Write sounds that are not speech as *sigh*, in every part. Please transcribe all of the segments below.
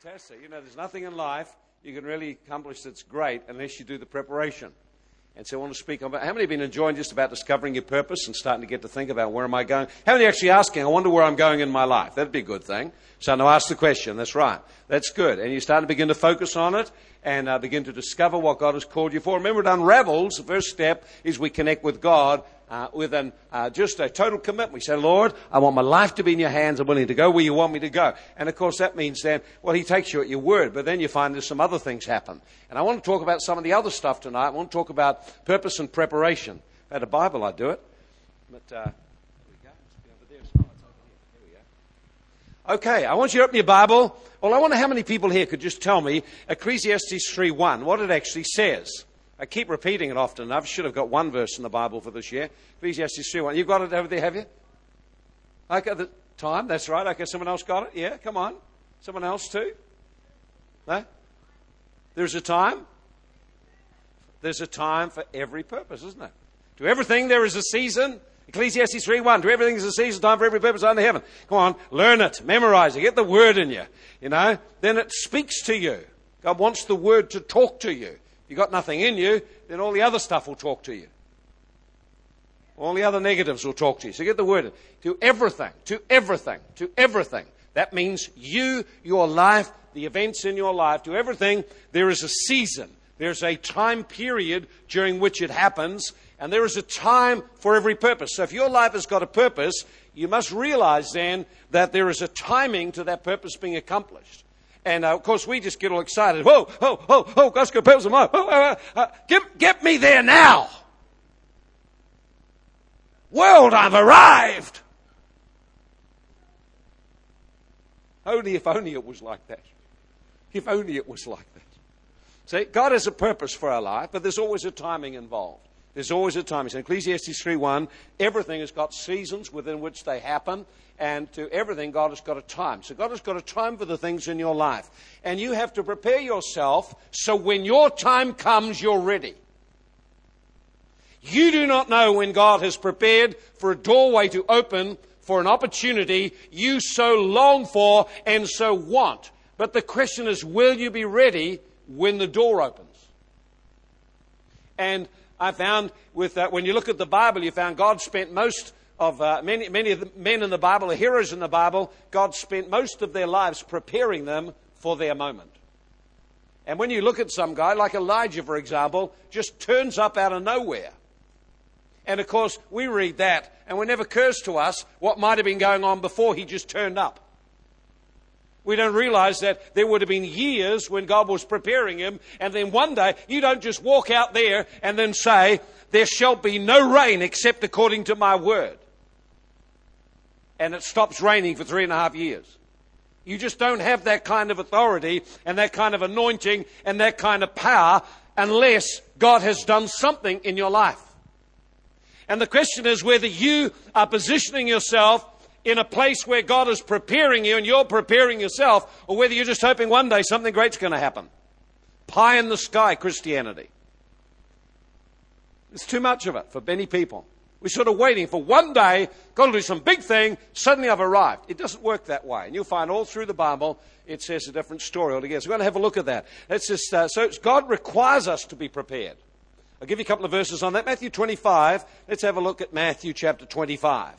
Fantastic. You know, there's nothing in life you can really accomplish that's great unless you do the preparation. And so I want to speak about how many have been enjoying just about discovering your purpose and starting to get to think about where am I going? How many actually asking, I wonder where I'm going in my life? That'd be a good thing. So now ask the question. That's right. That's good. And you start to begin to focus on it and uh, begin to discover what God has called you for. Remember, it unravels. The first step is we connect with God uh, with an, uh, just a total commitment. We say, Lord, I want my life to be in your hands. I'm willing to go where you want me to go. And of course, that means then, well, He takes you at your word, but then you find there's some other things happen. And I want to talk about some of the other stuff tonight. I want to talk about purpose and preparation. If I had a Bible, I'd do it. But, uh, Okay, I want you to open your Bible. Well, I wonder how many people here could just tell me Ecclesiastes 3.1, what it actually says. I keep repeating it often enough. Should have got one verse in the Bible for this year. Ecclesiastes 3.1. You've got it over there, have you? Okay, the time, that's right. Okay, someone else got it? Yeah, come on. Someone else too? No? There's a time? There's a time for every purpose, isn't it? To everything there is a season. Ecclesiastes 3.1. To everything is a season, time for every purpose under heaven. Come on, learn it, memorize it, get the word in you. You know, then it speaks to you. God wants the word to talk to you you've got nothing in you, then all the other stuff will talk to you. All the other negatives will talk to you. So get the word to everything, to everything, to everything. That means you, your life, the events in your life, to everything, there is a season. There's a time period during which it happens, and there is a time for every purpose. So if your life has got a purpose, you must realize then that there is a timing to that purpose being accomplished. And uh, of course, we just get all excited. Whoa, whoa, whoa, whoa, God's going to pay some uh, uh, get, get me there now. World, I've arrived. Only if only it was like that. If only it was like that. See, God has a purpose for our life, but there's always a timing involved. There's always a timing. So Ecclesiastes 3.1, everything has got seasons within which they happen and to everything, God has got a time. So God has got a time for the things in your life. And you have to prepare yourself so when your time comes, you're ready. You do not know when God has prepared for a doorway to open for an opportunity you so long for and so want. But the question is, will you be ready when the door opens? And I found with that, when you look at the Bible, you found God spent most of uh, many, many of the men in the Bible, the heroes in the Bible, God spent most of their lives preparing them for their moment. And when you look at some guy, like Elijah, for example, just turns up out of nowhere. And of course, we read that, and it never occurs to us what might have been going on before he just turned up. We don't realize that there would have been years when God was preparing him, and then one day you don't just walk out there and then say, There shall be no rain except according to my word and it stops raining for three and a half years. You just don't have that kind of authority and that kind of anointing and that kind of power unless God has done something in your life. And the question is whether you are positioning yourself in a place where God is preparing you and you're preparing yourself, or whether you're just hoping one day something great's going to happen. Pie in the sky Christianity. It's too much of it for many people. We're sort of waiting for one day, got to do some big thing, suddenly I've arrived. It doesn't work that way. And you'll find all through the Bible, it says a different story altogether. So we're going to have a look at that. Let's just, uh, so God requires us to be prepared. I'll give you a couple of verses on that. Matthew 25. Let's have a look at Matthew chapter 25.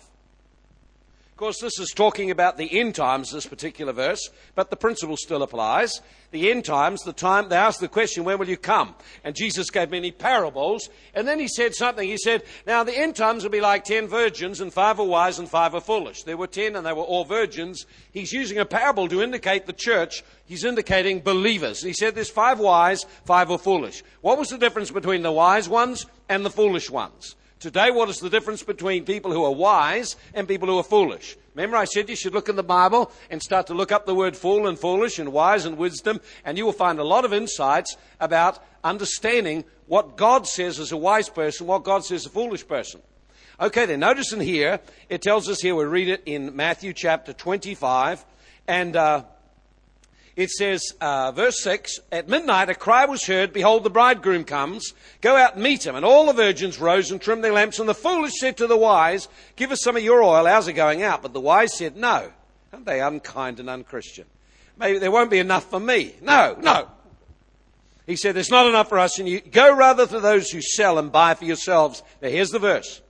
Course, this is talking about the end times, this particular verse, but the principle still applies. The end times, the time, they asked the question, when will you come? And Jesus gave many parables, and then he said something. He said, now the end times will be like ten virgins, and five are wise and five are foolish. There were ten, and they were all virgins. He's using a parable to indicate the church. He's indicating believers. He said there's five wise, five are foolish. What was the difference between the wise ones and the foolish ones? Today, what is the difference between people who are wise and people who are foolish? Remember, I said you should look in the Bible and start to look up the word fool and foolish and wise and wisdom, and you will find a lot of insights about understanding what God says as a wise person, what God says as a foolish person. Okay, then, notice in here, it tells us here, we read it in Matthew chapter 25, and uh, it says, uh, verse 6 At midnight a cry was heard, Behold, the bridegroom comes. Go out and meet him. And all the virgins rose and trimmed their lamps. And the foolish said to the wise, Give us some of your oil, ours are going out. But the wise said, No. Aren't they unkind and unchristian? maybe there won't be enough for me. No, no. He said, there's not enough for us, and you go rather to those who sell and buy for yourselves. Now here's the verse.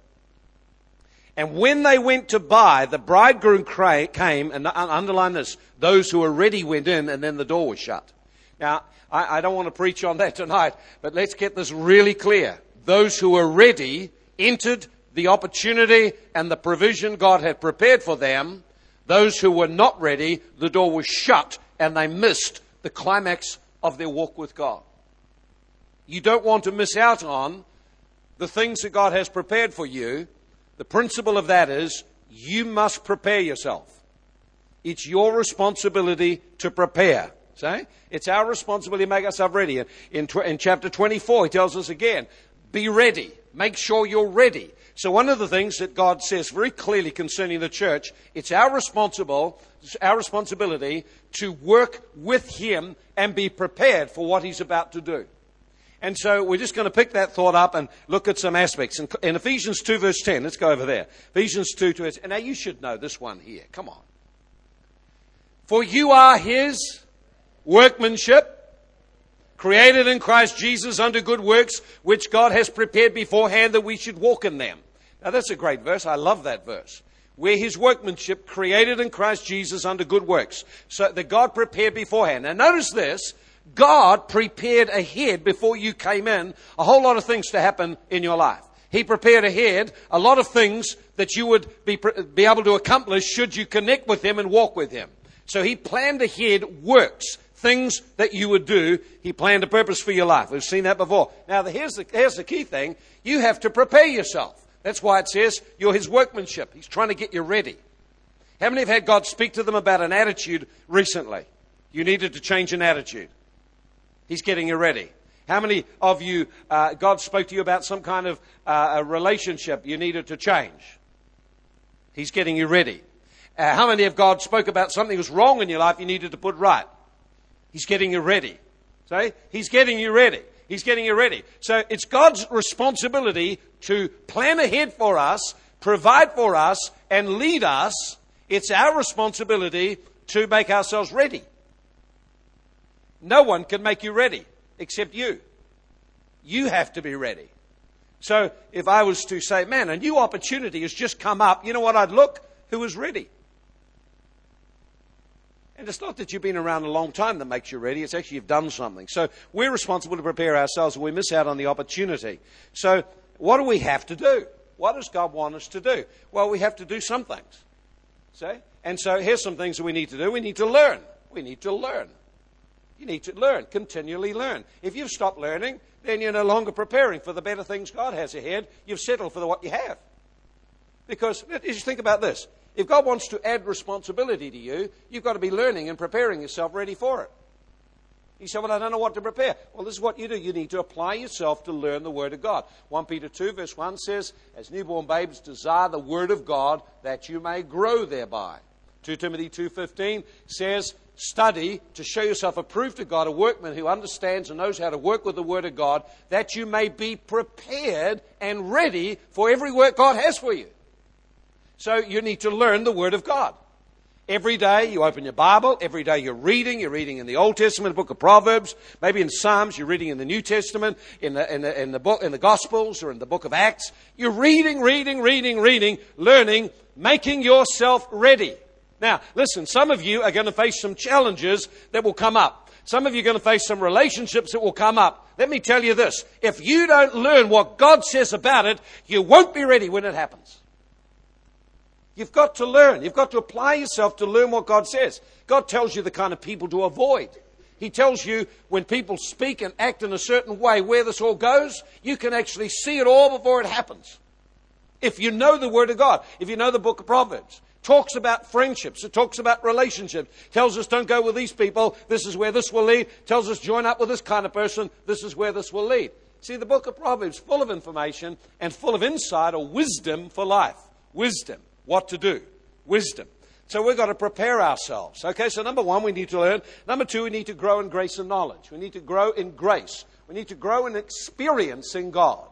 And when they went to buy, the bridegroom came, and underline this, those who were ready went in, and then the door was shut. Now, I, I don't want to preach on that tonight, but let's get this really clear. Those who were ready entered the opportunity and the provision God had prepared for them. Those who were not ready, the door was shut, and they missed the climax of their walk with God. You don't want to miss out on the things that God has prepared for you the principle of that is you must prepare yourself. It's your responsibility to prepare. See? It's our responsibility to make ourselves ready. In, in, in chapter 24, he tells us again, be ready. Make sure you're ready. So one of the things that God says very clearly concerning the church, it's our responsible, it's our responsibility to work with Him and be prepared for what He's about to do. And so we're just going to pick that thought up and look at some aspects. In, in Ephesians 2, verse 10, let's go over there. Ephesians 2, 2, and now you should know this one here. Come on. For you are his workmanship, created in Christ Jesus unto good works, which God has prepared beforehand that we should walk in them. Now that's a great verse. I love that verse. We're his workmanship, created in Christ Jesus unto good works. So that God prepared beforehand. Now notice this. God prepared ahead before you came in a whole lot of things to happen in your life. He prepared ahead a lot of things that you would be, be able to accomplish should you connect with Him and walk with Him. So He planned ahead works, things that you would do. He planned a purpose for your life. We've seen that before. Now, here's the, here's the key thing. You have to prepare yourself. That's why it says you're His workmanship. He's trying to get you ready. How many have had God speak to them about an attitude recently? You needed to change an attitude. He's getting you ready. How many of you, uh, God spoke to you about some kind of uh, a relationship you needed to change? He's getting you ready. Uh, how many of God spoke about something that was wrong in your life you needed to put right? He's getting you ready. See? He's getting you ready. He's getting you ready. So it's God's responsibility to plan ahead for us, provide for us, and lead us. It's our responsibility to make ourselves ready. No one can make you ready except you. You have to be ready. So if I was to say, man, a new opportunity has just come up, you know what I'd look? Who is ready? And it's not that you've been around a long time that makes you ready, it's actually you've done something. So we're responsible to prepare ourselves and we miss out on the opportunity. So what do we have to do? What does God want us to do? Well, we have to do some things. See? And so here's some things that we need to do. We need to learn. We need to learn. You need to learn, continually learn. If you've stopped learning, then you're no longer preparing for the better things God has ahead. You've settled for what you have. Because, just think about this. If God wants to add responsibility to you, you've got to be learning and preparing yourself ready for it. You say, Well, I don't know what to prepare. Well, this is what you do. You need to apply yourself to learn the Word of God. 1 Peter 2, verse 1 says, As newborn babes desire the Word of God that you may grow thereby. 2 Timothy 2.15 says, study to show yourself approved to God, a workman who understands and knows how to work with the Word of God, that you may be prepared and ready for every work God has for you. So you need to learn the Word of God. Every day you open your Bible, every day you're reading, you're reading in the Old Testament, the book of Proverbs, maybe in Psalms, you're reading in the New Testament, in the, in the, in the book, in the Gospels or in the book of Acts. You're reading, reading, reading, reading, learning, making yourself ready. Now, listen, some of you are going to face some challenges that will come up. Some of you are going to face some relationships that will come up. Let me tell you this. If you don't learn what God says about it, you won't be ready when it happens. You've got to learn. You've got to apply yourself to learn what God says. God tells you the kind of people to avoid. He tells you when people speak and act in a certain way where this all goes, you can actually see it all before it happens. If you know the Word of God, if you know the book of Proverbs, talks about friendships. It talks about relationships. Tells us don't go with these people. This is where this will lead. Tells us join up with this kind of person. This is where this will lead. See, the book of Proverbs full of information and full of insight or wisdom for life. Wisdom. What to do. Wisdom. So we've got to prepare ourselves. Okay, so number one, we need to learn. Number two, we need to grow in grace and knowledge. We need to grow in grace. We need to grow in experiencing God.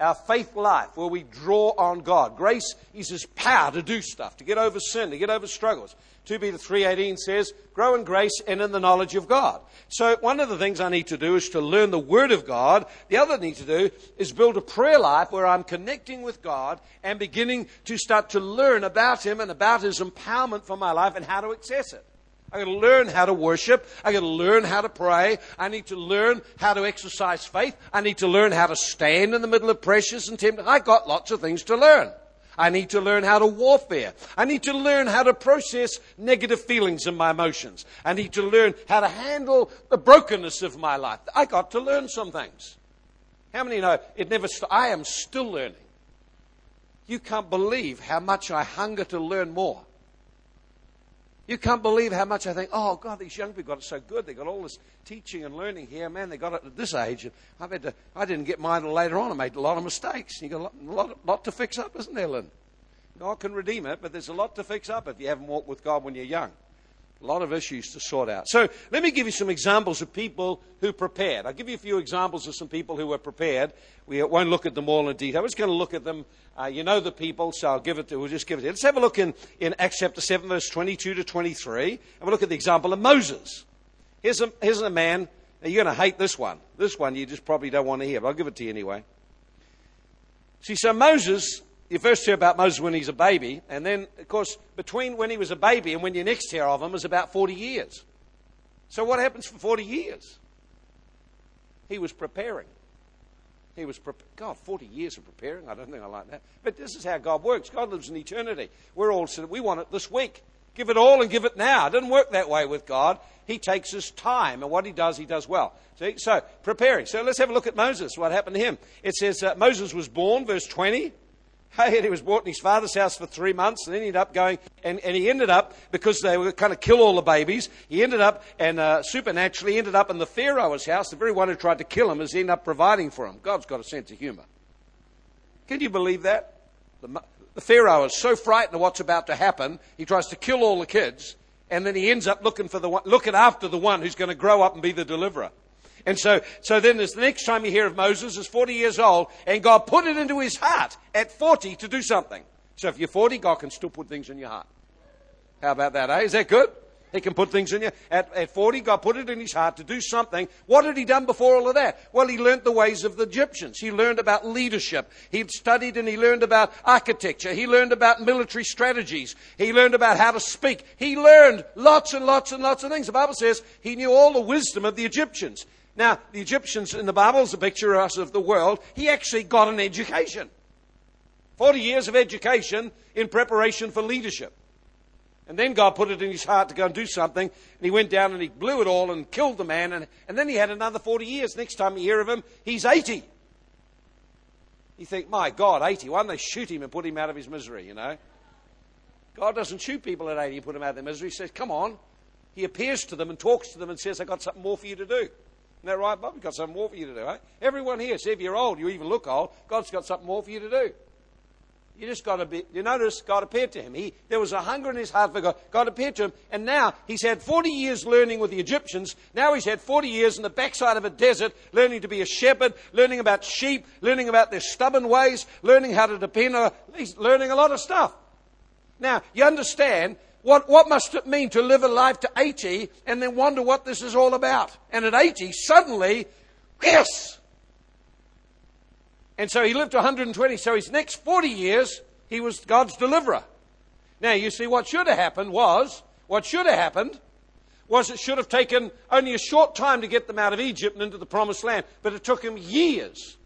Our faith life, where we draw on God. Grace is His power to do stuff, to get over sin, to get over struggles. 2 Peter 3.18 says, grow in grace and in the knowledge of God. So one of the things I need to do is to learn the Word of God. The other thing to do is build a prayer life where I'm connecting with God and beginning to start to learn about Him and about His empowerment for my life and how to access it. I got to learn how to worship. I got to learn how to pray. I need to learn how to exercise faith. I need to learn how to stand in the middle of pressures and temptation. I got lots of things to learn. I need to learn how to warfare. I need to learn how to process negative feelings and my emotions. I need to learn how to handle the brokenness of my life. I got to learn some things. How many know it never st- I am still learning. You can't believe how much I hunger to learn more. You can't believe how much I think, oh, God, these young people got it so good. They got all this teaching and learning here. Man, they got it at this age. And I've had to, I didn't get mine later on. I made a lot of mistakes. You've got a lot, a lot, lot to fix up, isn't there, Lynn? God can redeem it, but there's a lot to fix up if you haven't walked with God when you're young. A lot of issues to sort out. So let me give you some examples of people who prepared. I'll give you a few examples of some people who were prepared. We won't look at them all in detail. We're just going to look at them. Uh, you know the people, so I'll give it. To, we'll just give it. To you. Let's have a look in, in Acts chapter seven, verse twenty-two to twenty-three, and we'll look at the example of Moses. Here's a, here's a man. You're going to hate this one. This one you just probably don't want to hear, but I'll give it to you anyway. See, so Moses you first hear about Moses when he's a baby, and then, of course, between when he was a baby and when you next hear of him is about 40 years. So, what happens for 40 years? He was preparing. He was pre- God, 40 years of preparing. I don't think I like that. But this is how God works. God lives in eternity. We're all we want it this week. Give it all and give it now. It doesn't work that way with God. He takes his time, and what he does, he does well. See? So, preparing. So, let's have a look at Moses, what happened to him. It says uh, Moses was born, verse 20. Hey, he was brought in his father's house for three months, and then he ended up going, and, and he ended up, because they were kind of kill all the babies, he ended up, and uh, supernaturally ended up in the Pharaoh's house, the very one who tried to kill him, he ended up providing for him. God's got a sense of humor. Can you believe that? The, the Pharaoh is so frightened of what's about to happen, he tries to kill all the kids, and then he ends up looking for the looking after the one who's going to grow up and be the deliverer. And so, so then the next time you hear of Moses is 40 years old, and God put it into his heart at 40 to do something. So if you're 40, God can still put things in your heart. How about that, eh? Is that good? He can put things in you. At, at 40, God put it in his heart to do something. What had he done before all of that? Well, he learned the ways of the Egyptians. He learned about leadership. He'd studied and he learned about architecture. He learned about military strategies. He learned about how to speak. He learned lots and lots and lots of things. The Bible says he knew all the wisdom of the Egyptians. Now, the Egyptians in the Bible is a picture of us of the world. He actually got an education. 40 years of education in preparation for leadership. And then God put it in his heart to go and do something. And he went down and he blew it all and killed the man. And, and then he had another 40 years. Next time you hear of him, he's 80. You think, my God, 80. Why don't they shoot him and put him out of his misery, you know? God doesn't shoot people at 80 and put them out of their misery. He says, come on. He appears to them and talks to them and says, I've got something more for you to do. Isn't that right, Bob? We've got something more for you to do, eh? Everyone here, see if you're old, you even look old, God's got something more for you to do. You just got to be, you notice God appeared to him. He, there was a hunger in his heart for God. God appeared to him. And now he's had 40 years learning with the Egyptians. Now he's had 40 years in the backside of a desert learning to be a shepherd, learning about sheep, learning about their stubborn ways, learning how to depend on, he's learning a lot of stuff. Now, you understand what, what must it mean to live a life to 80 and then wonder what this is all about? And at 80, suddenly, yes! And so he lived to 120. So his next 40 years, he was God's deliverer. Now, you see, what should have happened was, what should have happened was it should have taken only a short time to get them out of Egypt and into the promised land, but it took him years.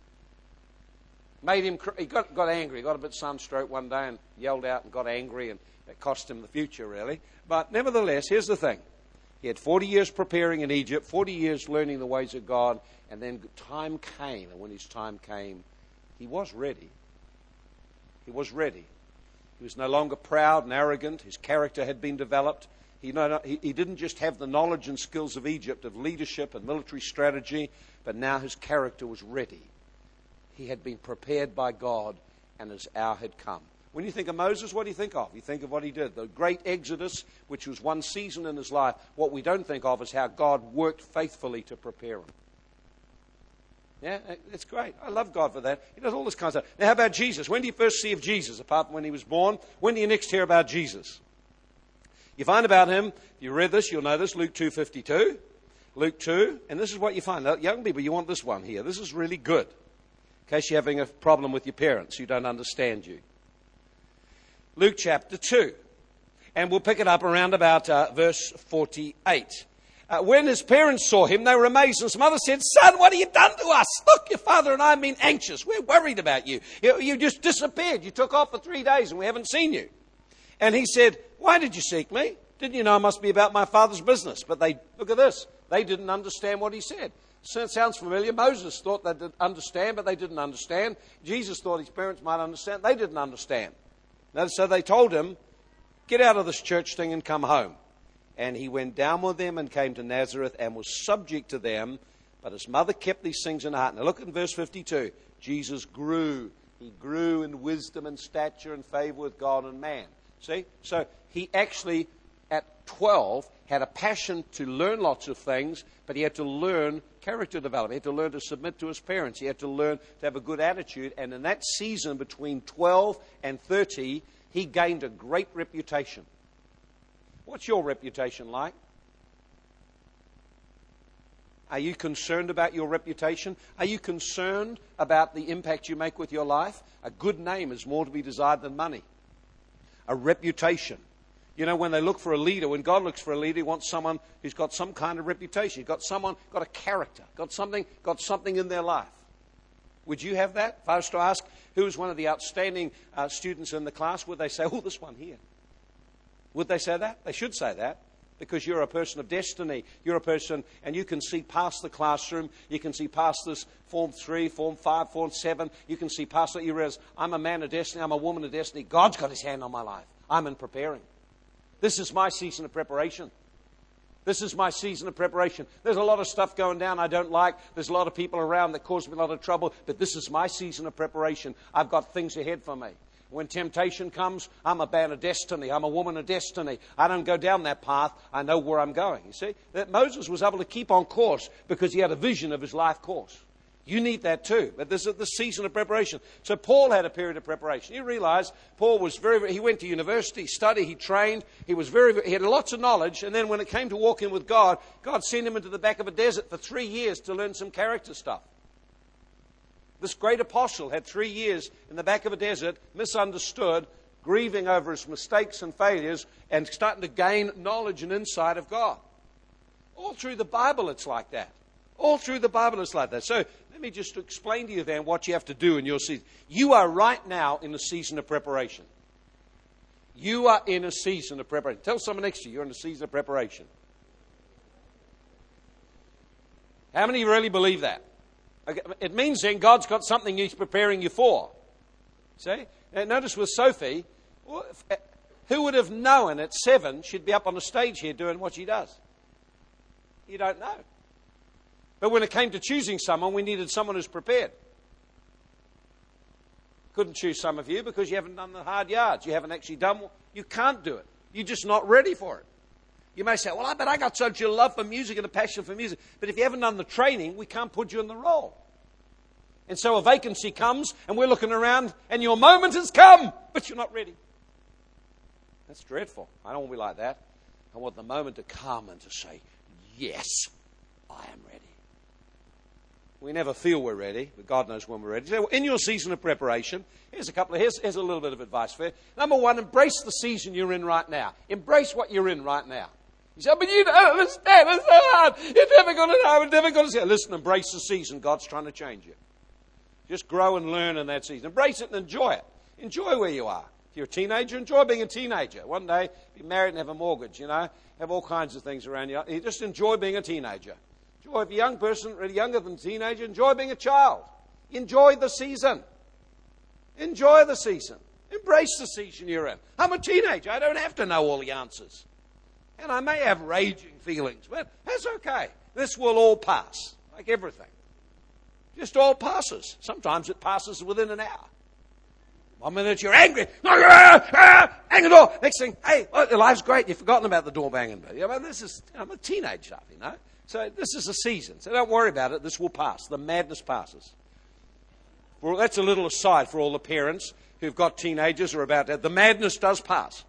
Made him, he got, got angry, got a bit sunstroke one day and yelled out and got angry and it cost him the future, really. But nevertheless, here's the thing. He had 40 years preparing in Egypt, 40 years learning the ways of God, and then time came. And when his time came, he was ready. He was ready. He was no longer proud and arrogant. His character had been developed. He, didn't just have the knowledge and skills of Egypt, of leadership and military strategy, but now his character was ready. He had been prepared by God, and his hour had come. When you think of Moses, what do you think of? You think of what he did. The great Exodus, which was one season in his life. What we don't think of is how God worked faithfully to prepare him. Yeah, it's great. I love God for that. He does all this kind of stuff. Now, how about Jesus? When do you first see of Jesus, apart from when he was born? When do you next hear about Jesus? You find about him, you read this, you'll know this, Luke 2.52. Luke 2, and this is what you find. Now, young people, you want this one here. This is really good. In case you're having a problem with your parents who don't understand you. Luke chapter 2. And we'll pick it up around about uh, verse 48. Uh, when his parents saw him, they were amazed. And his mother said, Son, what have you done to us? Look, your father and I have been anxious. We're worried about you. you. You just disappeared. You took off for three days and we haven't seen you. And he said, Why did you seek me? Didn't you know I must be about my father's business? But they, look at this, they didn't understand what he said. So it sounds familiar. Moses thought they did understand, but they didn't understand. Jesus thought his parents might understand. They didn't understand. So they told him, Get out of this church thing and come home. And he went down with them and came to Nazareth and was subject to them. But his mother kept these things in her heart. Now look at verse 52. Jesus grew. He grew in wisdom and stature and favor with God and man. See? So he actually, 12, had a passion to learn lots of things, but he had to learn character development. He had to learn to submit to his parents. He had to learn to have a good attitude. And in that season between 12 and 30, he gained a great reputation. What's your reputation like? Are you concerned about your reputation? Are you concerned about the impact you make with your life? A good name is more to be desired than money a reputation. You know, when they look for a leader, when God looks for a leader, he wants someone who's got some kind of reputation. He's got someone, got a character, got something, got something in their life. Would you have that? If I was to ask who was one of the outstanding uh, students in the class, would they say, oh, this one here? Would they say that? They should say that because you're a person of destiny. You're a person, and you can see past the classroom. You can see past this Form 3, Form 5, Form 7. You can see past that. You realize, I'm a man of destiny. I'm a woman of destiny. God's got his hand on my life. I'm in preparing. This is my season of preparation. This is my season of preparation. There's a lot of stuff going down I don't like. There's a lot of people around that cause me a lot of trouble. But this is my season of preparation. I've got things ahead for me. When temptation comes, I'm a man of destiny. I'm a woman of destiny. I don't go down that path. I know where I'm going. You see? That Moses was able to keep on course because he had a vision of his life course. You need that too. But this is the season of preparation. So Paul had a period of preparation. You realize Paul was very, very he went to university, studied, he trained, he was very, he had lots of knowledge, and then when it came to walking with God, God sent him into the back of a desert for three years to learn some character stuff. This great apostle had three years in the back of a desert, misunderstood, grieving over his mistakes and failures, and starting to gain knowledge and insight of God. All through the Bible, it's like that. All through the Bible, it's like that. So let me just explain to you then what you have to do in your season. You are right now in a season of preparation. You are in a season of preparation. Tell someone next to you you're in a season of preparation. How many really believe that? It means then God's got something He's preparing you for. See? Now, notice with Sophie, eh, who would have known at seven she'd be up on the stage here doing what she does? You don't know. But when it came to choosing someone, we needed someone who's prepared. Couldn't choose some of you because you haven't done the hard yards. You haven't actually done. You can't do it. You're just not ready for it. You may say, well, I bet I got such a love for music and a passion for music. But if you haven't done the training, we can't put you in the role. And so a vacancy comes, and we're looking around, and your moment has come, but you're not ready. That's dreadful. I don't want to be like that. I want the moment to come and to say, yes, I am ready. We never feel we're ready, but God knows when we're ready. So in your season of preparation, here's a couple of here's, here's a little bit of advice for you. Number one, embrace the season you're in right now. Embrace what you're in right now. You say, oh, but you don't understand. It's so hard. You're never going to know. You're never going to see. Listen, embrace the season. God's trying to change you. Just grow and learn in that season. Embrace it and enjoy it. Enjoy where you are. If you're a teenager, enjoy being a teenager. One day, be married and have a mortgage, you know, have all kinds of things around. You just enjoy being a teenager. Enjoy, if a young person, really younger than teenager, enjoy being a child. Enjoy the season. Enjoy the season. Embrace the season you're in. I'm a teenager. I don't have to know all the answers. And I may have raging feelings, but that's okay. This will all pass, like everything. Just all passes. Sometimes it passes within an hour. One minute you're angry. Uh, uh, Anger door. Next thing, hey, oh, well, life's great. You've forgotten about the door banging. I mean, this is, I'm a teenager, you know. So this is a season. So don't worry about it. This will pass. The madness passes. Well, that's a little aside for all the parents who've got teenagers or about that. The madness does pass.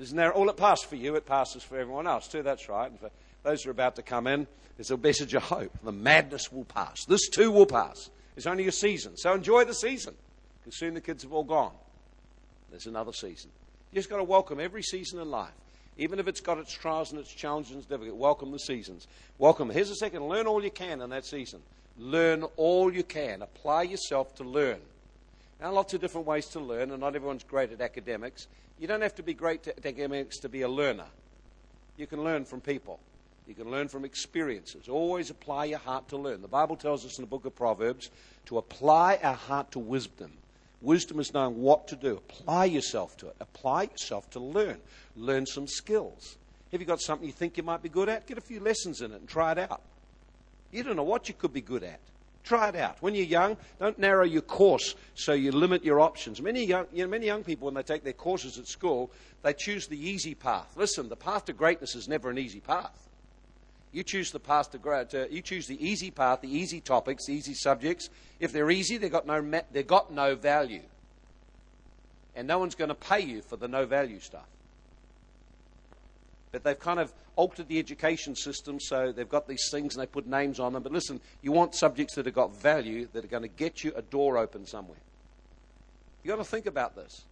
Isn't there all it passed for you? It passes for everyone else too. That's right. And for those who are about to come in, there's a message of hope. The madness will pass. This too will pass. It's only a season. So enjoy the season. Because soon the kids have all gone. There's another season. You just got to welcome every season in life. Even if it's got its trials and its challenges and difficult, welcome the seasons. Welcome. Here's a second. Learn all you can in that season. Learn all you can. Apply yourself to learn. Now, lots of different ways to learn, and not everyone's great at academics. You don't have to be great at academics to be a learner. You can learn from people. You can learn from experiences. Always apply your heart to learn. The Bible tells us in the book of Proverbs to apply our heart to wisdom. Wisdom is knowing what to do. Apply yourself to it. Apply yourself to learn. Learn some skills. Have you got something you think you might be good at? Get a few lessons in it and try it out. You don't know what you could be good at. Try it out. When you're young, don't narrow your course so you limit your options. Many young, you know, many young people, when they take their courses at school, they choose the easy path. Listen, the path to greatness is never an easy path. You choose the path to, to you choose the easy path, the easy topics, the easy subjects. If they're easy, they've got no, they've got no value. And no one's going to pay you for the no value stuff. But they've kind of altered the education system so they've got these things and they put names on them. But listen, you want subjects that have got value that are going to get you a door open somewhere. You've got to think about this.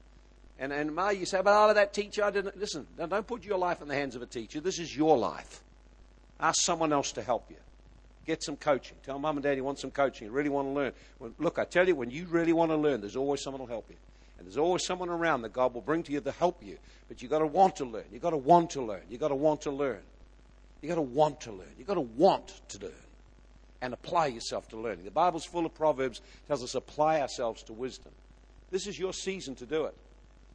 And, and Ma, you say, but oh, that teacher, I didn't. Listen, don't put your life in the hands of a teacher. This is your life. Ask someone else to help you. Get some coaching. Tell mum and dad you want some coaching. You really want to learn. Well, look, I tell you, when you really want to learn, there's always someone who'll help you. And there's always someone around that God will bring to you to help you. But you've got to want to learn. You've got to want to learn. You've got to want to learn. You've got to want to learn. You've got to want to learn. And apply yourself to learning. The Bible's full of proverbs, tells us apply ourselves to wisdom. This is your season to do it.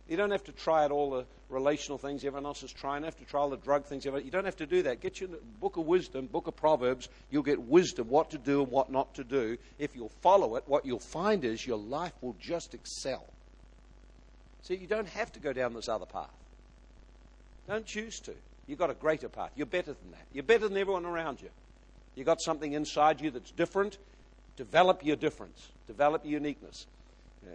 You don't have to try out all the relational things everyone else is trying. You have to try all the drug things. You don't have to do that. Get your book of wisdom, book of Proverbs. You'll get wisdom, what to do and what not to do. If you'll follow it, what you'll find is your life will just excel. See, you don't have to go down this other path. Don't choose to. You've got a greater path. You're better than that. You're better than everyone around you. You've got something inside you that's different. Develop your difference, develop your uniqueness.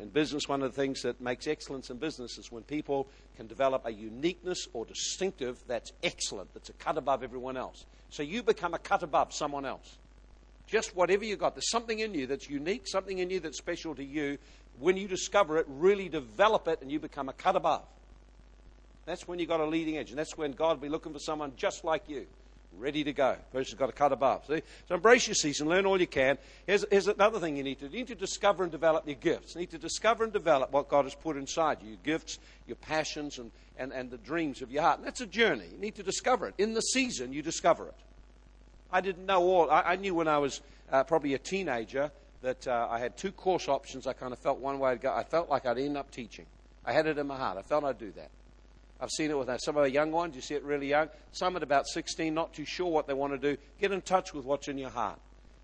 In business, one of the things that makes excellence in business is when people can develop a uniqueness or distinctive that's excellent, that's a cut above everyone else. So you become a cut above someone else. Just whatever you got, there's something in you that's unique, something in you that's special to you. When you discover it, really develop it, and you become a cut above. That's when you've got a leading edge, and that's when God will be looking for someone just like you ready to go. Person's got to cut above. See? So embrace your season, learn all you can. Here's, here's, another thing you need to do. You need to discover and develop your gifts. You need to discover and develop what God has put inside you, your gifts, your passions, and, and, and the dreams of your heart. And that's a journey. You need to discover it. In the season, you discover it. I didn't know all. I, I knew when I was uh, probably a teenager that uh, I had two course options. I kind of felt one way to go. I felt like I'd end up teaching. I had it in my heart. I felt I'd do that. I've seen it with some of the young ones. You see it really young. Some at about 16, not too sure what they want to do. Get in touch with what's in your heart.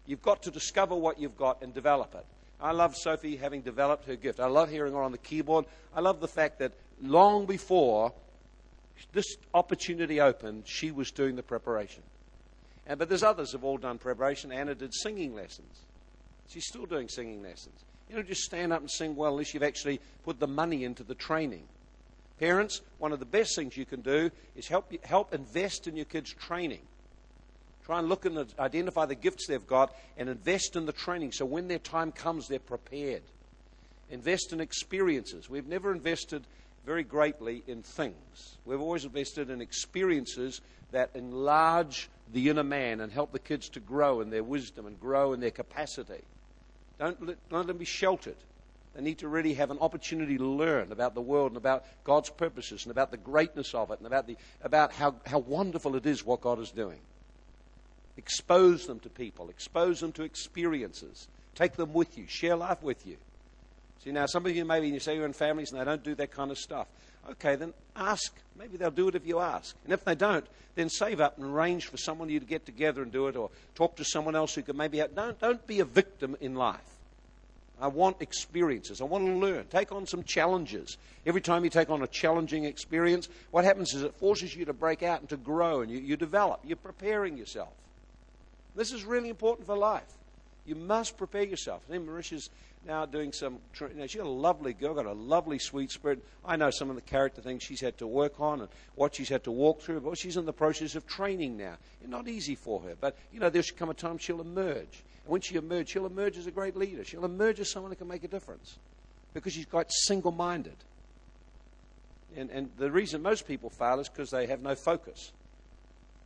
You've got to discover what you've got and develop it. I love Sophie having developed her gift. I love hearing her on the keyboard. I love the fact that long before this opportunity opened, she was doing the preparation. And, but there's others have all done preparation. Anna did singing lessons. She's still doing singing lessons. You don't just stand up and sing well unless you've actually put the money into the training. Parents, one of the best things you can do is help, help invest in your kids' training. Try and look and identify the gifts they've got and invest in the training so when their time comes, they're prepared. Invest in experiences. We've never invested very greatly in things. We've always invested in experiences that enlarge the inner man and help the kids to grow in their wisdom and grow in their capacity. Don't let, don't let them be sheltered. They need to really have an opportunity to learn about the world and about God's purposes and about the greatness of it and about, the, about how, how wonderful it is what God is doing. Expose them to people, expose them to experiences. Take them with you, share life with you. See, now some of you maybe you say you're in families and they don't do that kind of stuff. Okay, then ask. Maybe they'll do it if you ask. And if they don't, then save up and arrange for someone you to get together and do it or talk to someone else who can maybe. Don't, don't be a victim in life. I want experiences. I want to learn. Take on some challenges. Every time you take on a challenging experience, what happens is it forces you to break out and to grow and you, you develop. You're preparing yourself. This is really important for life. You must prepare yourself. Then Marisha's now doing some. You know, she's a lovely girl, got a lovely sweet spirit. I know some of the character things she's had to work on and what she's had to walk through. But she's in the process of training now. It's not easy for her, but you know, there should come a time she'll emerge. When she emerges, she'll emerge as a great leader. She'll emerge as someone who can make a difference because she's quite single-minded. And, and the reason most people fail is because they have no focus.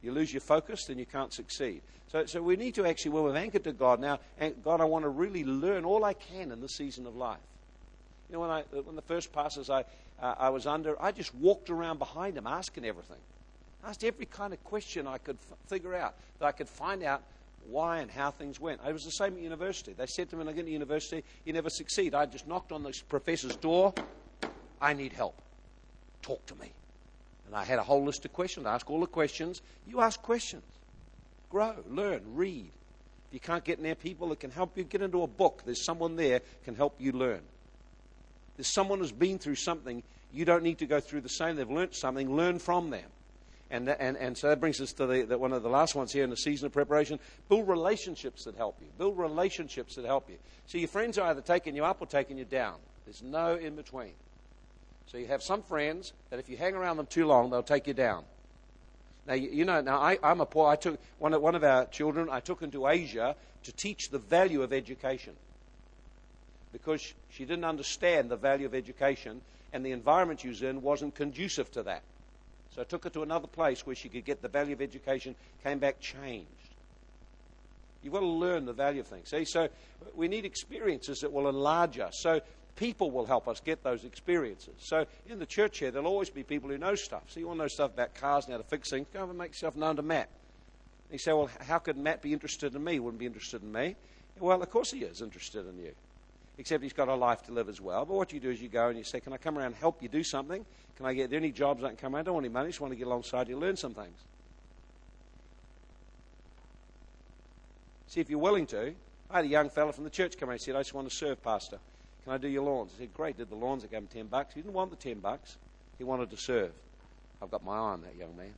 You lose your focus, then you can't succeed. So, so we need to actually, well, we've anchored to God now, God, I want to really learn all I can in this season of life. You know, when, I, when the first pastors I, uh, I was under, I just walked around behind them asking everything. I asked every kind of question I could f- figure out, that I could find out why and how things went. I was the same at university. They said to me when I get to university, you never succeed. I just knocked on the professor's door. I need help. Talk to me. And I had a whole list of questions. I ask all the questions. You ask questions. Grow, learn, read. If you can't get near people that can help you, get into a book. There's someone there can help you learn. There's someone who's been through something. You don't need to go through the same. They've learnt something. Learn from them. And, and, and so that brings us to the, the, one of the last ones here in the season of preparation. Build relationships that help you. Build relationships that help you. So your friends are either taking you up or taking you down. There's no in between. So you have some friends that if you hang around them too long, they'll take you down. Now, you, you know, now I, am a poor, I took one of, one of our children, I took him to Asia to teach the value of education. Because she didn't understand the value of education, and the environment she was in wasn't conducive to that. So I took her to another place where she could get the value of education, came back changed. You've got to learn the value of things. See, so we need experiences that will enlarge us. So people will help us get those experiences. So in the church here, there'll always be people who know stuff. So you want to know stuff about cars and how to fix things, go and make yourself known to Matt. And you say, well, how could Matt be interested in me? He wouldn't be interested in me. Well, of course he is interested in you except he's got a life to live as well. But what you do is you go and you say, Can I come around and help you do something? Can I get there any jobs I can come around? I don't want any money, I just want to get alongside you, and learn some things. See, if you're willing to, I had a young fellow from the church come around and said, I just want to serve, Pastor. Can I do your lawns? I said, Great, did the lawns. I gave him 10 bucks. He didn't want the 10 bucks, he wanted to serve. I've got my eye on that young man.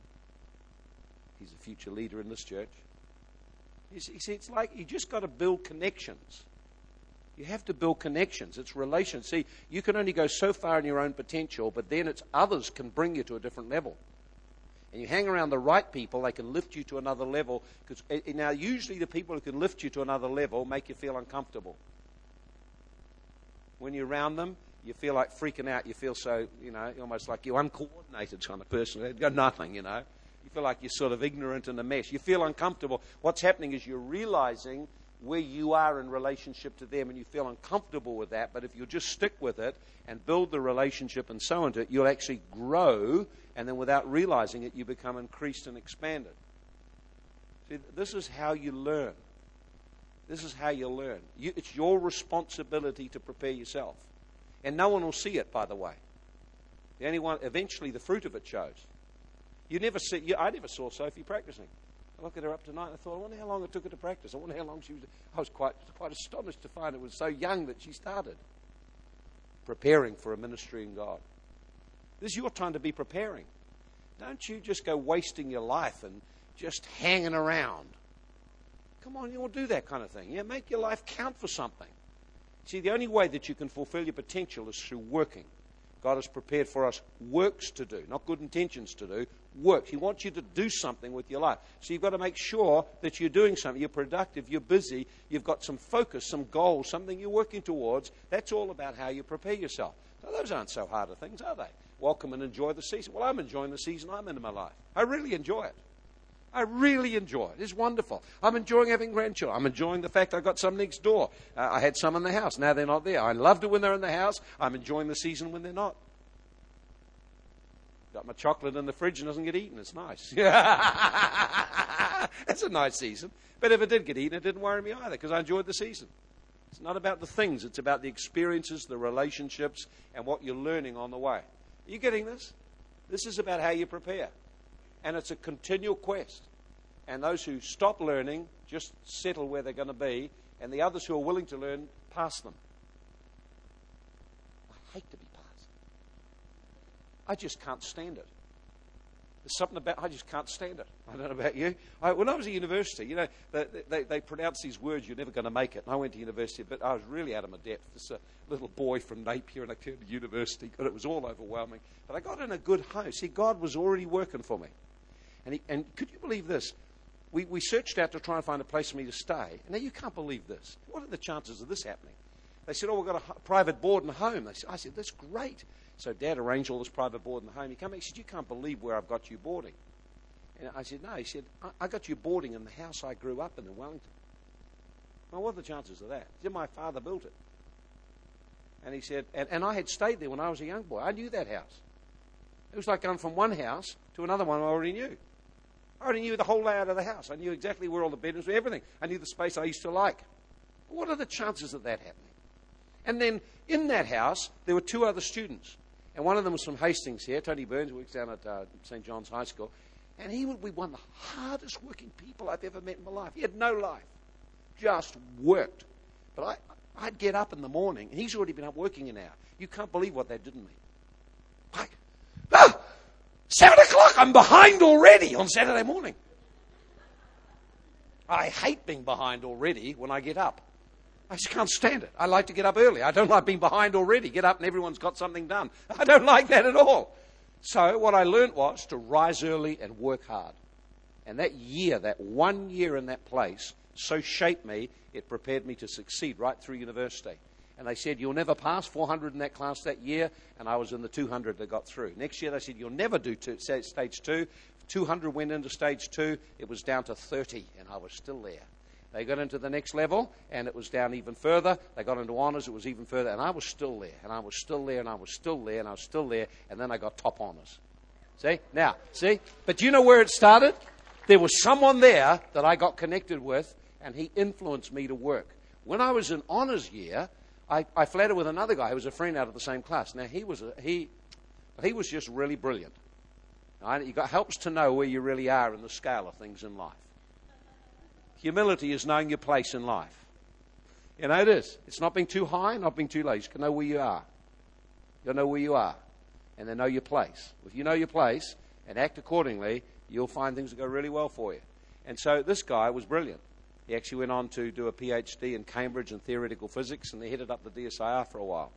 He's a future leader in this church. You see, it's like you just got to build connections. You have to build connections. It's relations. See, you can only go so far in your own potential, but then it's others can bring you to a different level. And you hang around the right people, they can lift you to another level. Because eh, eh, now, usually the people who can lift you to another level make you feel uncomfortable. When you're around them, you feel like freaking out. You feel so, you know, almost like you're uncoordinated kind of person. They've got nothing, you know. You feel like you're sort of ignorant in a mess. You feel uncomfortable. What's happening is you're realizing where you are in relationship to them and you feel uncomfortable with that, but if you just stick with it and build the relationship and so on it, you'll actually grow, and then without realizing it, you become increased and expanded. See, this is how you learn. This is how you learn. You, it's your responsibility to prepare yourself. And no one will see it, by the way. The only one, eventually, the fruit of it shows. You never see, you, I never saw Sophie practicing. I looked at her up tonight and I thought, I wonder how long it took her to practice. I wonder how long she was. I was quite, quite astonished to find it was so young that she started preparing for a ministry in God. This is your time to be preparing. Don't you just go wasting your life and just hanging around. Come on, you will do that kind of thing. Yeah, make your life count for something. See, the only way that you can fulfill your potential is through working. God has prepared for us works to do, not good intentions to do, works. He wants you to do something with your life. So you've got to make sure that you're doing something. You're productive, you're busy, you've got some focus, some goals, something you're working towards. That's all about how you prepare yourself. Now, those aren't so hard of things, are they? Welcome and enjoy the season. Well, I'm enjoying the season I'm in in my life. I really enjoy it. I really enjoy it. It's wonderful. I'm enjoying having grandchildren. I'm enjoying the fact I got some next door. Uh, I had some in the house. Now they're not there. I loved it when they're in the house. I'm enjoying the season when they're not. Got my chocolate in the fridge and doesn't get eaten. It's nice. *laughs* it's a nice season. But if it did get eaten, it didn't worry me either because I enjoyed the season. It's not about the things, it's about the experiences, the relationships, and what you're learning on the way. Are you getting this? This is about how you prepare. And it's a continual quest. And those who stop learning just settle where they're going to be, and the others who are willing to learn pass them. I hate to be. I just can't stand it. There's something about I just can't stand it. I don't know about you. I, when I was at university, you know, they, they, they pronounce these words, you're never going to make it. And I went to university, but I was really out of my depth. This a little boy from Napier, and I came to university. God, it was all overwhelming. But I got in a good home. See, God was already working for me. And, he, and could you believe this? We, we searched out to try and find a place for me to stay. Now, you can't believe this. What are the chances of this happening? They said, Oh, we've got a private board and home. Said, I said, That's great. So Dad arranged all this private board in the home. He came back. He said, You can't believe where I've got you boarding. And I said, No. He said, I, I got you boarding in the house I grew up in in Wellington. Well, what are the chances of that? Said, My father built it. And he said, and, and I had stayed there when I was a young boy. I knew that house. It was like going from one house to another one I already knew. I already knew the whole layout of the house. I knew exactly where all the bedrooms were, everything. I knew the space I used to like. What are the chances of that happening? And then in that house, there were two other students. And one of them was from Hastings here. Tony Burns works down at uh, St. John's High School. And he would be one of the hardest working people I've ever met in my life. He had no life, just worked. But I, I'd get up in the morning, and he's already been up working an hour. You can't believe what that did to me. Like, ah, seven o'clock, I'm behind already on Saturday morning. I hate being behind already when I get up. I just can't stand it. I like to get up early. I don't *laughs* like being behind already. Get up and everyone's got something done. *laughs* I don't like that at all. So, what I learned was to rise early and work hard. And that year, that one year in that place, so shaped me, it prepared me to succeed right through university. And they said, You'll never pass 400 in that class that year. And I was in the 200 that got through. Next year, they said, You'll never do two, stage two. 200 went into stage two. It was down to 30, and I was still there. They got into the next level, and it was down even further. They got into honors, it was even further. And I was still there, and I was still there, and I was still there, and I was still there. And then I got top honors. See? Now, see? But do you know where it started? There was someone there that I got connected with, and he influenced me to work. When I was in honors year, I, I flattered with another guy who was a friend out of the same class. Now, he was, a, he, he was just really brilliant. Right? It helps to know where you really are in the scale of things in life. Humility is knowing your place in life. You know it is. It's not being too high, not being too low. You can know where you are. You'll know where you are. And then know your place. If you know your place and act accordingly, you'll find things that go really well for you. And so this guy was brilliant. He actually went on to do a PhD in Cambridge in theoretical physics, and he headed up the DSIR for a while.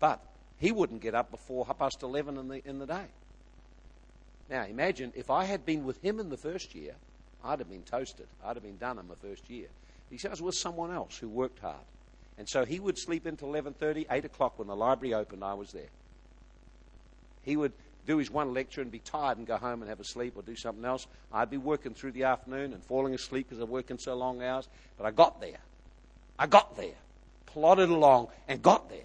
But he wouldn't get up before half past 11 in the, in the day. Now, imagine if I had been with him in the first year, I'd have been toasted. I'd have been done in my first year. He said I was with someone else who worked hard. And so he would sleep until 11.30, 8 o'clock when the library opened, I was there. He would do his one lecture and be tired and go home and have a sleep or do something else. I'd be working through the afternoon and falling asleep because I'm working so long hours. But I got there. I got there. Plodded along and got there.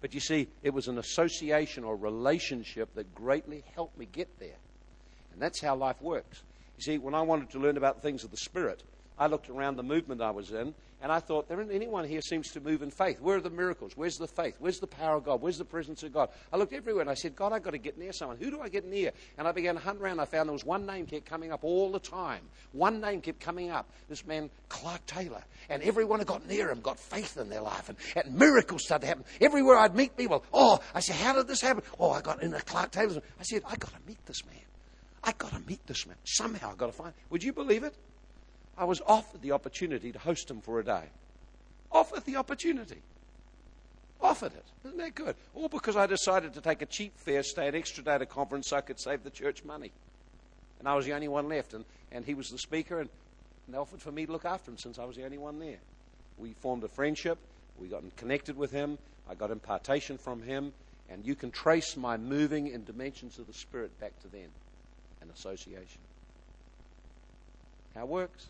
But you see, it was an association or relationship that greatly helped me get there. And that's how life works. You see, when I wanted to learn about things of the Spirit, I looked around the movement I was in, and I thought, there isn't anyone here seems to move in faith. Where are the miracles? Where's the faith? Where's the power of God? Where's the presence of God? I looked everywhere and I said, God, I've got to get near someone. Who do I get near? And I began to hunt around. I found there was one name kept coming up all the time. One name kept coming up. This man, Clark Taylor. And everyone who got near him got faith in their life. And, and miracles started to happen. Everywhere I'd meet people, oh, I said, how did this happen? Oh, I got in a Clark Taylor's. I said, I've got to meet this man. I got to meet this man. Somehow I got to find. Would you believe it? I was offered the opportunity to host him for a day. Offered the opportunity. Offered it. Isn't that good? All because I decided to take a cheap fare, stay an extra day at a conference so I could save the church money. And I was the only one left. And, and he was the speaker, and, and they offered for me to look after him since I was the only one there. We formed a friendship. We got connected with him. I got impartation from him. And you can trace my moving in dimensions of the Spirit back to then an association. How it works.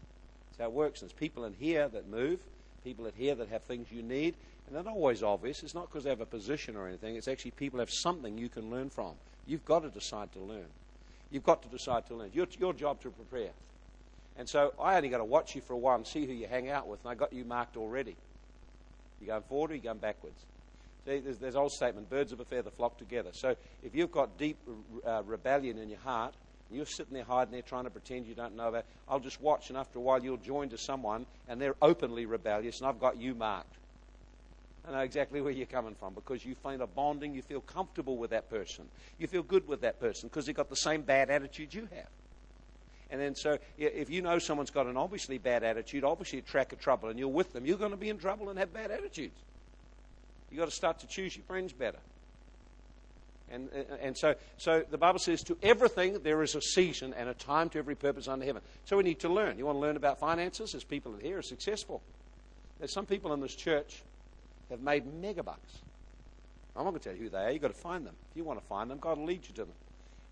It's how it works. There's people in here that move, people in here that have things you need, and they're not always obvious. It's not because they have a position or anything. It's actually people have something you can learn from. You've got to decide to learn. You've got to decide to learn. It's your job to prepare. And so I only got to watch you for a while and see who you hang out with, and I got you marked already. You going forward or you going backwards? See, there's, there's old statement: birds of a feather flock together. So if you've got deep uh, rebellion in your heart, you're sitting there hiding there trying to pretend you don't know that. I'll just watch, and after a while, you'll join to someone, and they're openly rebellious, and I've got you marked. I know exactly where you're coming from because you find a bonding, you feel comfortable with that person. You feel good with that person because they've got the same bad attitude you have. And then, so if you know someone's got an obviously bad attitude, obviously a track of trouble, and you're with them, you're going to be in trouble and have bad attitudes. You've got to start to choose your friends better. And, uh, and so, so the Bible says, to everything there is a season and a time to every purpose under heaven. So we need to learn. You want to learn about finances? There's people here are successful. There's some people in this church have made megabucks. I'm not going to tell you who they are. You've got to find them. If you want to find them, God will lead you to them.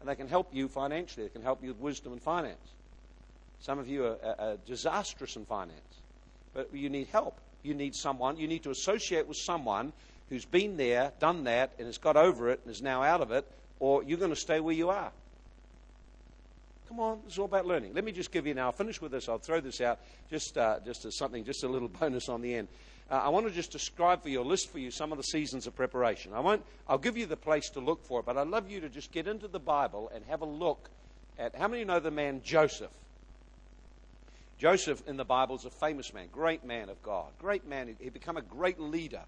And they can help you financially. They can help you with wisdom and finance. Some of you are, are, are disastrous in finance. But you need help. You need someone. You need to associate with someone who's been there, done that, and has got over it and is now out of it, or you're going to stay where you are. Come on, it's all about learning. Let me just give you now. I'll finish with this. I'll throw this out just, uh, just as something, just a little *laughs* bonus on the end. Uh, I want to just describe for you, list for you some of the seasons of preparation. I won't, I'll give you the place to look for it, but I'd love you to just get into the Bible and have a look at how many know the man Joseph? Joseph in the Bible is a famous man, great man of God, great man. He became a great leader.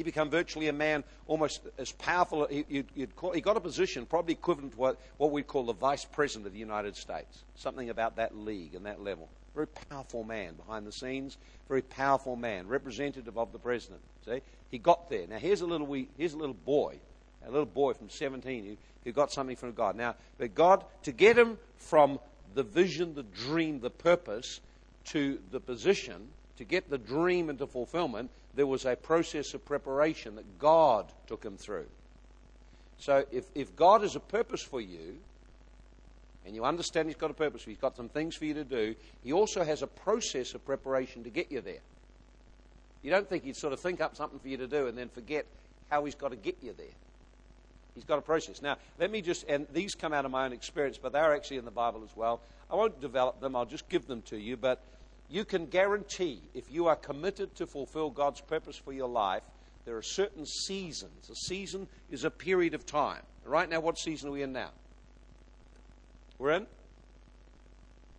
He became virtually a man almost as powerful. He, call, he got a position probably equivalent to what, what we call the vice president of the United States, something about that league and that level. Very powerful man behind the scenes, very powerful man, representative of the president. See, he got there. Now here's a little wee, here's a little boy, a little boy from 17 who, who got something from God. Now, but God to get him from the vision, the dream, the purpose to the position, to get the dream into fulfillment, there was a process of preparation that God took him through. So if, if God has a purpose for you, and you understand He's got a purpose He's got some things for you to do, He also has a process of preparation to get you there. You don't think He'd sort of think up something for you to do and then forget how He's got to get you there. He's got a process. Now, let me just, and these come out of my own experience, but they're actually in the Bible as well. I won't develop them, I'll just give them to you, but you can guarantee if you are committed to fulfill God's purpose for your life, there are certain seasons. A season is a period of time. Right now, what season are we in now? We're in?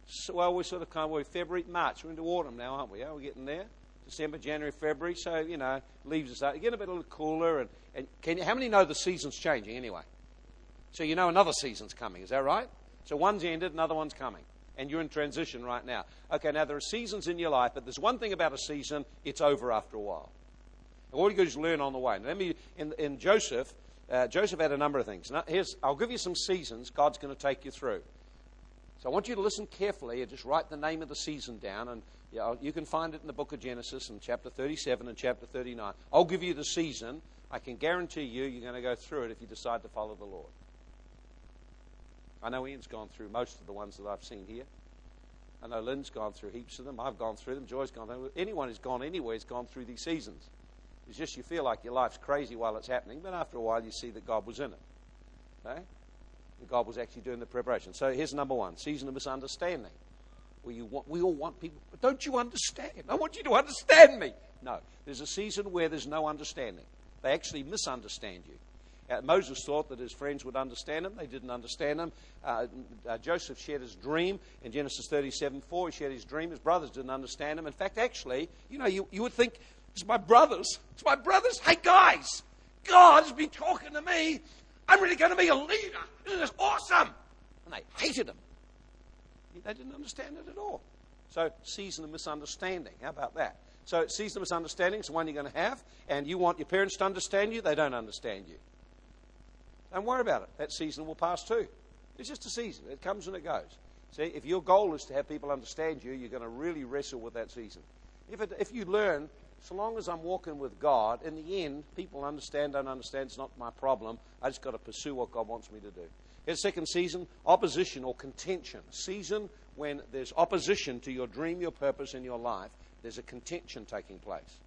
So, well, we're sort of kind of we're February, March. We're into autumn now, aren't we? Are we getting there? December, January, February. So, you know, leaves us out. Getting a bit a little cooler. And, and can how many know the season's changing anyway? So you know another season's coming. Is that right? So one's ended, another one's coming and you're in transition right now. Okay, now there are seasons in your life, but there's one thing about a season, it's over after a while. And all you do is learn on the way. let me, in, in Joseph, uh, Joseph had a number of things. Now, here's, I'll give you some seasons God's going to take you through. So I want you to listen carefully and just write the name of the season down. And you, know, you can find it in the book of Genesis in chapter 37 and chapter 39. I'll give you the season. I can guarantee you you're going to go through it if you decide to follow the Lord. I know Ian's gone through most of the ones that I've seen here. I know Lynn's gone through heaps of them. I've gone through them. Joy's gone through them. Anyone who's gone anywhere has gone through these seasons. It's just you feel like your life's crazy while it's happening, but after a while you see that God was in it. Okay? And God was actually doing the preparation. So here's number one season of misunderstanding. You want, we all want people, but don't you understand? I want you to understand me. No, there's a season where there's no understanding. They actually misunderstand you. Uh, Moses thought that his friends would understand him. They didn't understand him. Uh, uh, Joseph shared his dream in Genesis 37 4. He shared his dream. His brothers didn't understand him. In fact, actually, you know, you, you would think, it's my brothers. It's my brothers. Hey, guys, God's been talking to me. I'm really going to be a leader. Isn't this awesome? And they hated him. They didn't understand it at all. So, season of misunderstanding. How about that? So, season of misunderstanding is the one you're going to have, and you want your parents to understand you, they don't understand you. Don't worry about it. That season will pass too. It's just a season. It comes and it goes. See, if your goal is to have people understand you, you're going to really wrestle with that season. If, it, if you learn, so long as I'm walking with God, in the end, people understand, don't understand, it's not my problem. I just got to pursue what God wants me to do. Here's second season opposition or contention. Season when there's opposition to your dream, your purpose, in your life, there's a contention taking place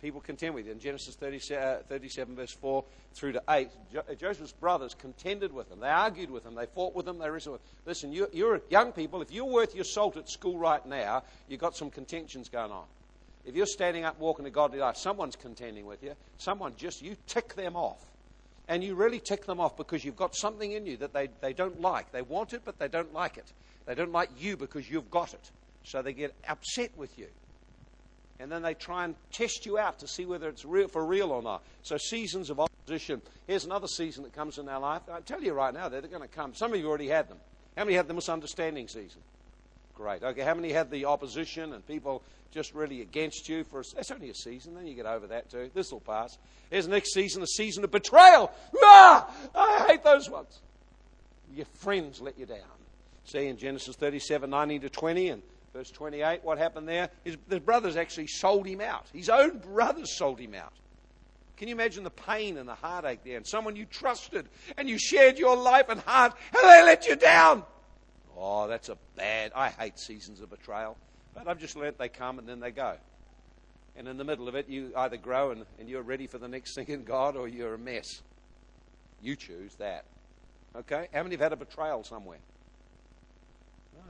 people contend with. You. In Genesis 30, uh, 37, verse 4 through to 8, jo- Joseph's brothers contended with him. They argued with him. They fought with him. They wrestled with him. Listen, you, you're young people. If you're worth your salt at school right now, you've got some contentions going on. If you're standing up walking a godly life, someone's contending with you. Someone just, you tick them off. And you really tick them off because you've got something in you that they, they don't like. They want it, but they don't like it. They don't like you because you've got it. So they get upset with you. And then they try and test you out to see whether it's real, for real or not. So, seasons of opposition. Here's another season that comes in our life. I tell you right now, they're going to come. Some of you already had them. How many had the misunderstanding season? Great. Okay, how many had the opposition and people just really against you for a, only a season, then you get over that too. This will pass. Here's the next season, a season of betrayal. Ah! I hate those ones. Your friends let you down. See in Genesis 37, 19 to 20 and Verse 28, what happened there? His, brothers actually sold him out. His own brothers sold him out. Can you imagine the pain and the heartache there? And someone you trusted and you shared your life and heart, and they let you down. Oh, that's a bad. I hate seasons of betrayal. But I've just learnt they come and then they go. And in the middle of it, you either grow and, and you're ready for the next thing in God or you're a mess. You choose that. Okay? How many have had a betrayal somewhere?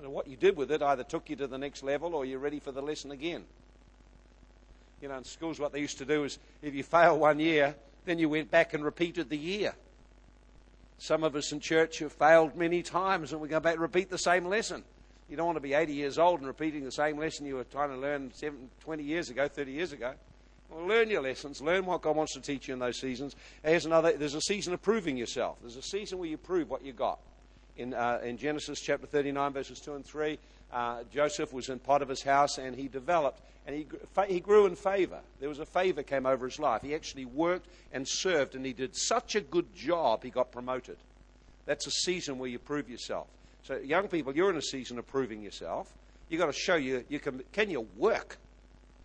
What you did with it either took you to the next level or you're ready for the lesson again. You know, in schools, what they used to do is if you fail one year, then you went back and repeated the year. Some of us in church have failed many times and we go back and repeat the same lesson. You don't want to be 80 years old and repeating the same lesson you were trying to learn 20 years ago, 30 years ago. Well, learn your lessons. Learn what God wants to teach you in those seasons. Here's another. There's a season of proving yourself. There's a season where you prove what you got in, uh, in Genesis chapter 39, verses 2 and 3. Uh, Joseph was in Potiphar's house and he developed and he, he grew in favor. There was a favor came over his life. He actually worked and served and he did such a good job he got promoted. That's a season where you prove yourself. So, young people, you're in a season of proving yourself. You've got to show you, you can, can you work?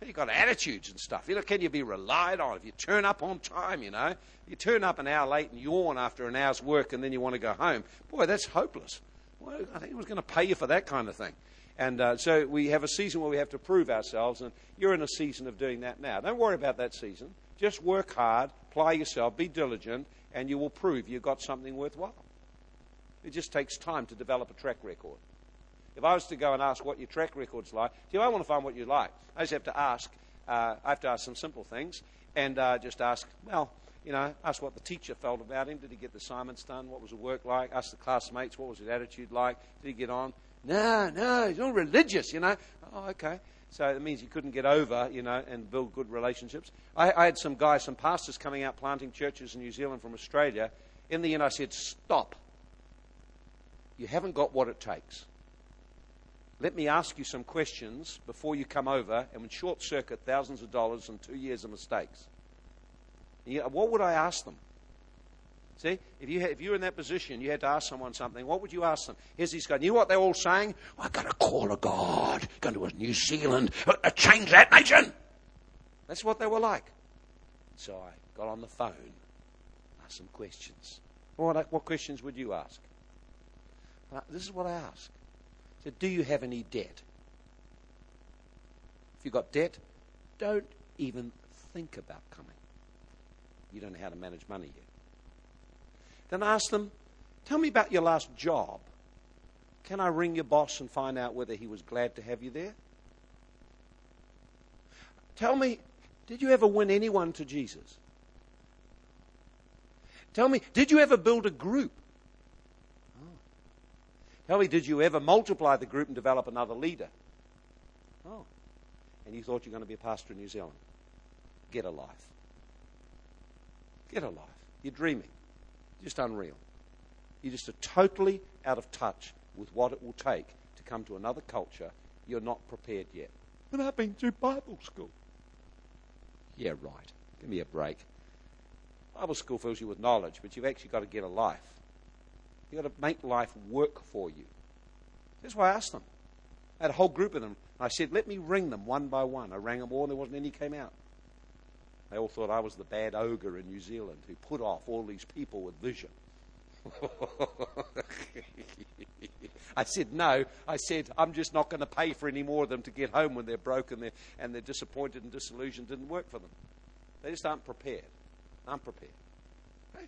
You've got attitudes and stuff. You know, can you be relied on? If you turn up on time, you know, you turn up an hour late and yawn after an hour's work and then you want to go home. Boy, that's hopeless. Well, I think he was going to pay you for that kind of thing. And uh, so we have a season where we have to prove ourselves, and you're in a season of doing that now. Don't worry about that season. Just work hard, apply yourself, be diligent, and you will prove you've got something worthwhile. It just takes time to develop a track record. If I was to go and ask what your track record's like, do I want to find what you like? I just have to ask. Uh, I have to ask some simple things and uh, just ask, well, you know, ask what the teacher felt about him. Did he get the assignments done? What was the work like? Ask the classmates, what was his attitude like? Did he get on? No, no, he's all religious, you know. Oh, okay. So it means he couldn't get over, you know, and build good relationships. I, I had some guys, some pastors coming out planting churches in New Zealand from Australia. In the end, I said, stop. You haven't got what it takes let me ask you some questions before you come over and short circuit thousands of dollars and two years of mistakes. what would I ask them? See, if you, had, if you were in that position, you had to ask someone something, what would you ask them? Here's this guy. You know what they're all saying? I've got to call a God, go to New Zealand, uh, change that nation. That's what they were like. So I got on the phone, asked some questions. What, what questions would you ask? Uh, this is what I ask Do you have any debt? If you've got debt, don't even think about coming. You don't know how to manage money yet. Then ask them, Tell me about your last job. Can I ring your boss and find out whether he was glad to have you there? Tell me, did you ever win anyone to Jesus? Tell me, did you ever build a group Tell did you ever multiply the group and develop another leader? Oh. And you thought you're going to be a pastor in New Zealand. Get a life. Get a life. You're dreaming. Just unreal. You're just totally out of touch with what it will take to come to another culture. You're not prepared yet. But I've been through Bible school. Yeah, right. Give me a break. Bible school fills you with knowledge, but you've actually got to get a life. You've got to make life work for you. That's why I asked them. I had a whole group of them. I said, let me ring them one by one. I rang them all, and there wasn't any came out. They all thought I was the bad ogre in New Zealand who put off all these people with vision. *laughs* I said, no. I said, I'm just not going to pay for any more of them to get home when they're broken and they're, and they're disappointed and disillusioned. Didn't work for them. They just aren't prepared. Aren't prepared.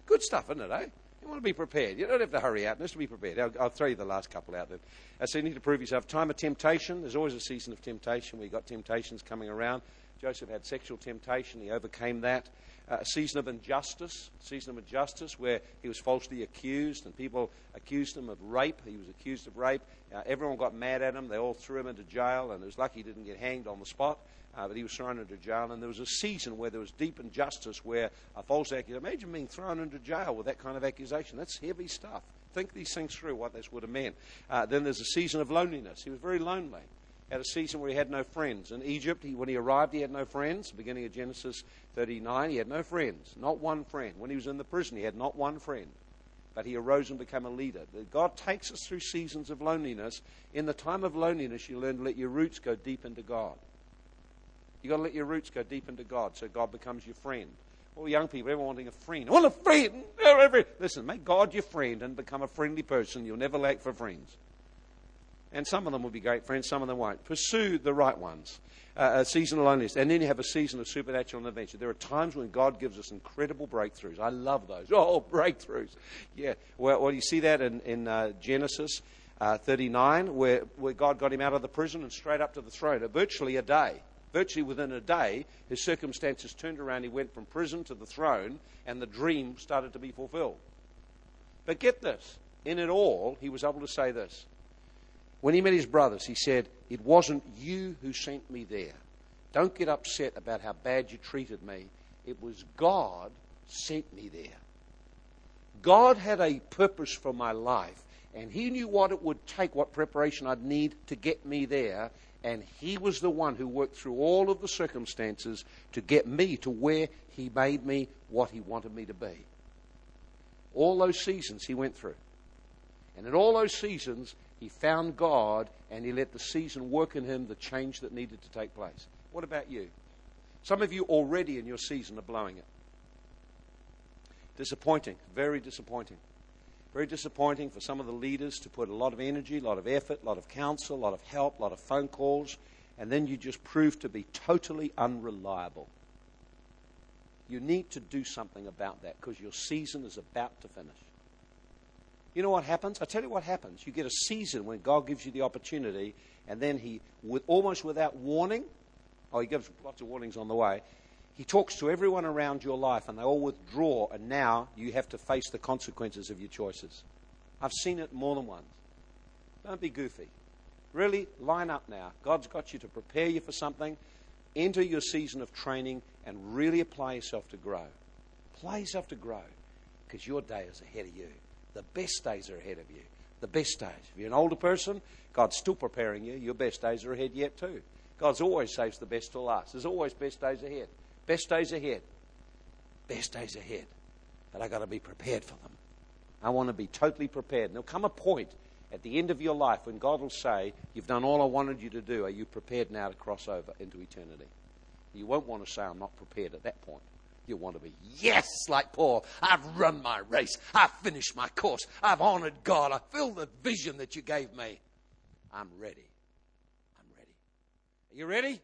Good stuff, isn't it, eh? You want to be prepared. You don't have to hurry out. Just to be prepared. I'll, I'll, throw you the last couple out then. Uh, so you need to prove yourself. Time of temptation. There's always a season of temptation you've got temptations coming around. Joseph had sexual temptation. He overcame that. Uh, a season of injustice, season of injustice where he was falsely accused and people accused him of rape. He was accused of rape. Uh, everyone got mad at him. They all threw him into jail, and it was lucky he didn't get hanged on the spot. Uh, but he was thrown into jail, and there was a season where there was deep injustice, where a false accusation. Imagine being thrown into jail with that kind of accusation. That's heavy stuff. Think these things through, what this would have meant. Uh, then there's a season of loneliness. He was very lonely. Had a season where he had no friends. In Egypt, he, when he arrived, he had no friends. Beginning of Genesis 39, he had no friends, not one friend. When he was in the prison, he had not one friend. But he arose and became a leader. God takes us through seasons of loneliness. In the time of loneliness, you learn to let your roots go deep into God. You've got to let your roots go deep into God so God becomes your friend. All young people, everyone wanting a friend. I want a friend. Listen, make God your friend and become a friendly person. You'll never lack for friends. And some of them will be great friends, some of them won't. Pursue the right ones. Uh, a season of loneliness. And then you have a season of supernatural adventure. There are times when God gives us incredible breakthroughs. I love those. *laughs* Oh, breakthroughs. Yeah. Well, well you see that in, in uh, Genesis uh, 39, where, where God got him out of the prison and straight up to the throne. Virtually a day virtually within a day, his circumstances turned around. He went from prison to the throne, and the dream started to be fulfilled. But get this in it all, he was able to say this. When he met his brothers, he said, It wasn't you who sent me there. Don't get upset about how bad you treated me. It was God sent me there. God had a purpose for my life, and He knew what it would take, what preparation I'd need to get me there, and He was the one who worked through all of the circumstances to get me to where He made me what He wanted me to be. All those seasons He went through. And in all those seasons, He found God and He let the season work in Him the change that needed to take place. What about you? Some of you already in your season are blowing it. Disappointing, very disappointing. Very disappointing for some of the leaders to put a lot of energy, a lot of effort, a lot of counsel, a lot of help, a lot of phone calls, and then you just prove to be totally unreliable. You need to do something about that because your season is about to finish. You know what happens? I tell you what happens. You get a season when God gives you the opportunity, and then He, with, almost without warning, oh, He gives lots of warnings on the way, he talks to everyone around your life and they all withdraw, and now you have to face the consequences of your choices. I've seen it more than once. Don't be goofy. Really, line up now. God's got you to prepare you for something. Enter your season of training and really apply yourself to grow. Apply yourself to grow because your day is ahead of you. The best days are ahead of you. The best days. If you're an older person, God's still preparing you. Your best days are ahead yet, too. God's always saves the best to last. There's always best days ahead. Best days ahead. Best days ahead. But I've got to be prepared for them. I want to be totally prepared. There'll come a point at the end of your life when God will say, You've done all I wanted you to do. Are you prepared now to cross over into eternity? You won't want to say, I'm not prepared at that point. You'll want to be, Yes, like Paul. I've run my race. I've finished my course. I've honored God. I filled the vision that you gave me. I'm ready. I'm ready. Are you ready?